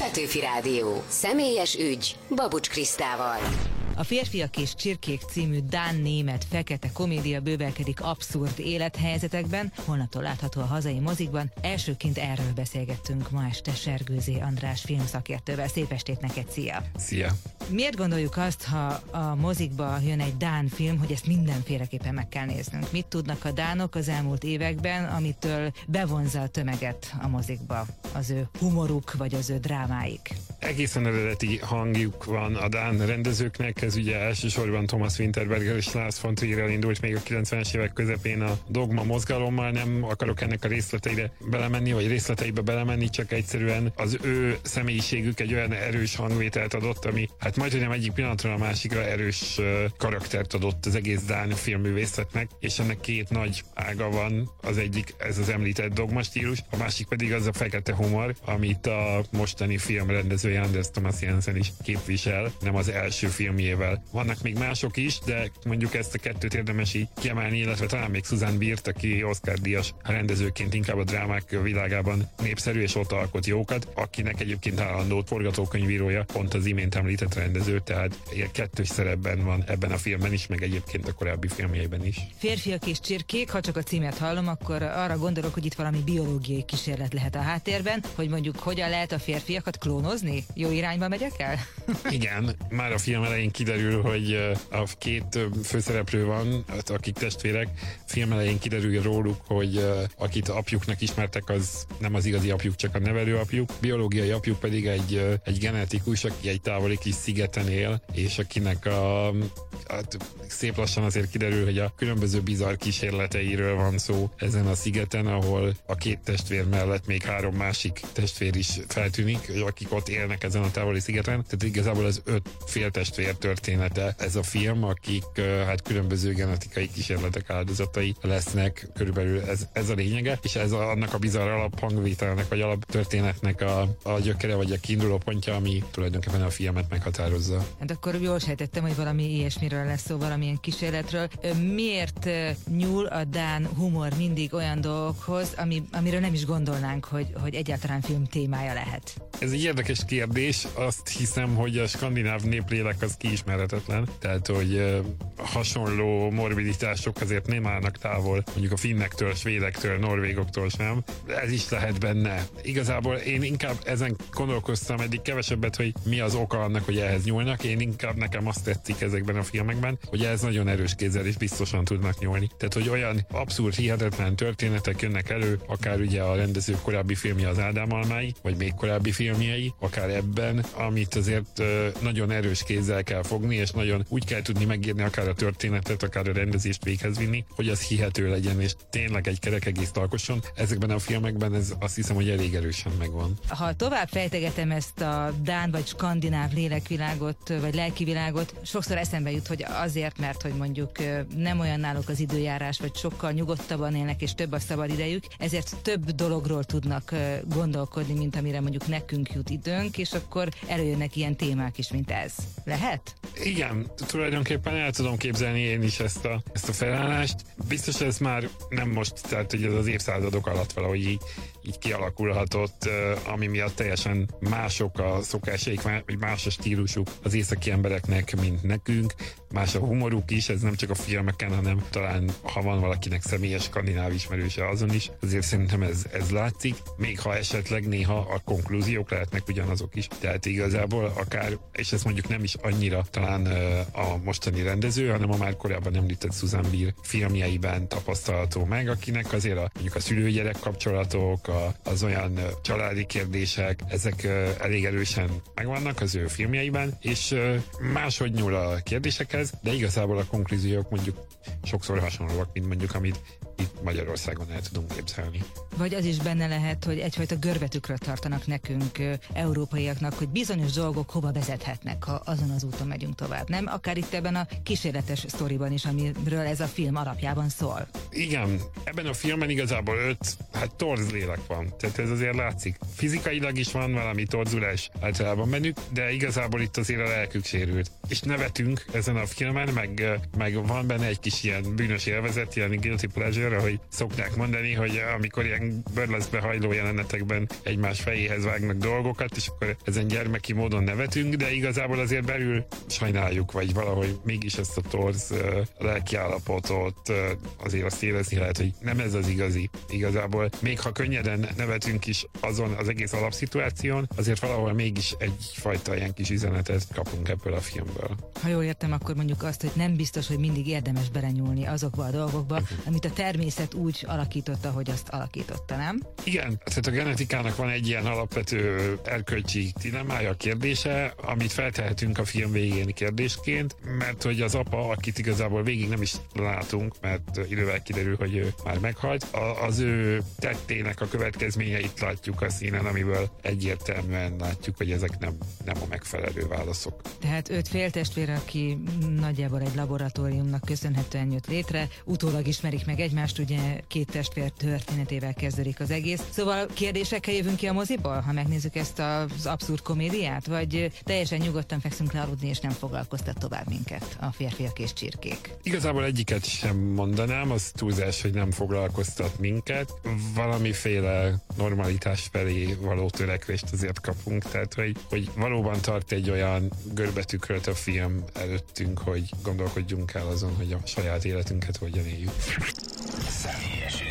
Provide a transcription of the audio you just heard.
Petőfi Rádió. Személyes ügy Babucs Krisztával. A Férfiak és Csirkék című Dán-német fekete komédia bővelkedik abszurd élethelyzetekben, holnaptól látható a hazai mozikban. Elsőként erről beszélgettünk ma este Sergőzé András filmszakértővel. Szép estét neked, szia! Szia! Miért gondoljuk azt, ha a mozikba jön egy Dán film, hogy ezt mindenféleképpen meg kell néznünk? Mit tudnak a Dánok az elmúlt években, amitől bevonza a tömeget a mozikba? Az ő humoruk, vagy az ő drámáik? Egészen eredeti hangjuk van a Dán rendezőknek, ez ugye elsősorban Thomas Winterberger és Lars von Trier indult még a 90-es évek közepén a dogma mozgalommal, nem akarok ennek a részleteire belemenni, vagy részleteibe belemenni, csak egyszerűen az ő személyiségük egy olyan erős hangvételt adott, ami hát majd, hogy nem egyik pillanatra a másikra erős karaktert adott az egész Dán filmművészetnek, és ennek két nagy ága van, az egyik ez az említett dogma stílus, a másik pedig az a fekete humor, amit a mostani film rendezője Anders Thomas Jensen is képvisel, nem az első filmjével. Vannak még mások is, de mondjuk ezt a kettőt érdemes így kiemelni, illetve talán még Susan Birt, aki Oscar díjas rendezőként inkább a drámák világában népszerű és ott alkot jókat, akinek egyébként állandó forgatókönyvírója, pont az imént említett rendező, tehát ilyen kettős szerepben van ebben a filmben is, meg egyébként a korábbi filmjeiben is. Férfiak és csirkék, ha csak a címet hallom, akkor arra gondolok, hogy itt valami biológiai kísérlet lehet a háttérben, hogy mondjuk hogyan lehet a férfiakat klónozni? Jó irányba megyek el? Igen, már a film elején kiderül, hogy a két főszereplő van, hát akik testvérek, film elején kiderül róluk, hogy akit apjuknak ismertek, az nem az igazi apjuk, csak a nevelő apjuk. Biológiai apjuk pedig egy, egy genetikus, aki egy távoli kis szigeten él, és akinek a, hát szép lassan azért kiderül, hogy a különböző bizarr kísérleteiről van szó ezen a szigeten, ahol a két testvér mellett még három másik testvér is feltűnik, akik ott élnek ezen a távoli szigeten. Tehát igazából az öt féltestvér története ez a film, akik hát különböző genetikai kísérletek áldozatai lesznek, körülbelül ez, ez a lényege, és ez a, annak a bizarr alaphangvételnek, vagy alaptörténetnek a, a gyökere, vagy a kiinduló pontja, ami tulajdonképpen a filmet meghatározza. Hát akkor jól sejtettem, hogy valami ilyesmiről lesz szó, valamilyen kísérletről. Miért nyúl a Dán humor mindig olyan dolgokhoz, ami, amiről nem is gondolnánk, hogy, hogy egyáltalán film témája lehet? Ez egy érdekes kérdés. Azt hiszem, hogy a skandináv néplélek az kiismeretetlen. Tehát, hogy hasonló morbiditások azért nem állnak távol, mondjuk a finnektől, svédektől, norvégoktól sem. Ez is lehet benne. Igazából én inkább ezen gondolkoztam eddig kevesebbet, hogy mi az oka annak, hogy ehhez nyúlnak. Én inkább nekem azt tetszik ezekben a filmekben, hogy ez nagyon erős kézzel és biztosan tudnak nyúlni. Tehát, hogy olyan abszurd, hihetetlen történetek jönnek elő, akár ugye a rendező korábbi filmje az Ádám Almái, vagy még korábbi filmjei, akár ebben, amit azért nagyon erős kézzel kell fogni, és nagyon úgy kell tudni megírni akár a történetet, akár a rendezést véghez vinni, hogy az hihető legyen, és tényleg egy kerek egész alkosson. Ezekben a filmekben ez azt hiszem, hogy elég erősen megvan. Ha tovább fejtegetem ezt a Dán vagy skandináv lélekvilágot, vagy lelkivilágot, sokszor eszembe jut, hogy azért, mert hogy mondjuk nem olyan náluk az időjárás, vagy sokkal nyugodtabban élnek, és több a szabad idejük, ezért több dologról tudnak gondolkodni, mint amire mondjuk nekünk jut időnk, és akkor előjönnek ilyen témák is, mint ez. Lehet? Igen, tulajdonképpen el tudom képzelni én is ezt a, ezt a felállást. Biztos ez már nem most, tehát hogy ez az évszázadok alatt valahogy így, így kialakulhatott, ami miatt teljesen mások a szokásaik, vagy más a stílusuk az északi embereknek, mint nekünk. Más a humoruk is, ez nem csak a filmeken, hanem talán ha van valakinek személyes skandináv ismerőse azon is, azért szerintem ez, ez látszik, még ha esetleg néha a konklúziók lehetnek ugyanazok is. Tehát igazából akár, és ezt mondjuk nem is annyira talán a mostani rendező, hanem a már korábban említett Susan Beer filmjeiben tapasztalható meg, akinek azért a, mondjuk a szülőgyerek kapcsolatok, a, az olyan családi kérdések, ezek elég erősen megvannak az ő filmjeiben, és máshogy nyúl a kérdésekhez, de igazából a konklúziók mondjuk sokszor hasonlóak, mint mondjuk amit itt Magyarországon el tudunk képzelni. Vagy az is benne lehet, hogy egyfajta görbetükről tartanak nekünk, európaiaknak, hogy bizonyos dolgok hova vezethetnek, ha azon az úton megyünk tovább. Nem? Akár itt ebben a kísérletes sztoriban is, amiről ez a film alapjában szól. Igen, ebben a filmben igazából öt, hát torz lélek van. Tehát ez azért látszik. Fizikailag is van valami torzulás általában bennük, de igazából itt azért a lelkük sérült. És nevetünk ezen a filmen, meg, meg van benne egy kis ilyen bűnös élvezet, ilyen guilty pleasure, arra, hogy szokták mondani, hogy amikor ilyen burleszbe hajló jelenetekben egymás fejéhez vágnak dolgokat, és akkor ezen gyermeki módon nevetünk, de igazából azért belül sajnáljuk, vagy valahogy mégis ezt a torz lelkiállapotot azért azt érezni lehet, hogy nem ez az igazi. Igazából még ha könnyeden nevetünk is azon az egész alapszituáción, azért valahol mégis egyfajta ilyen kis üzenetet kapunk ebből a filmből. Ha jól értem, akkor mondjuk azt, hogy nem biztos, hogy mindig érdemes belenyúlni azokba a dolgokba, uh-huh. amit a természet úgy alakította, hogy azt alakította, nem? Igen, tehát a genetikának van egy ilyen alapvető erkölcsi dilemmája, kérdése, amit feltehetünk a film végén kérdésként, mert hogy az apa, akit igazából végig nem is látunk, mert idővel kiderül, hogy ő már meghalt, az ő tettének a következményeit látjuk a színen, amiből egyértelműen látjuk, hogy ezek nem, nem a megfelelő válaszok. Tehát öt féltestvér, aki nagyjából egy laboratóriumnak köszönhetően jött létre, utólag ismerik meg egymást, ugye két testvér történetével kezdődik az egész. Szóval kérdésekkel jövünk ki a moziból, ha megnézzük ezt az abszurd komédiát, vagy teljesen nyugodtan fekszünk le aludni, és nem foglalkoztat tovább minket a férfiak és csirkék? Igazából egyiket sem mondanám, az túlzás, hogy nem foglalkoztat minket. Valamiféle normalitás felé való törekvést azért kapunk, tehát hogy, hogy valóban tart egy olyan görbetükröt a film előttünk, hogy gondolkodjunk el azon, hogy a saját életünket hogyan éljük. Személyes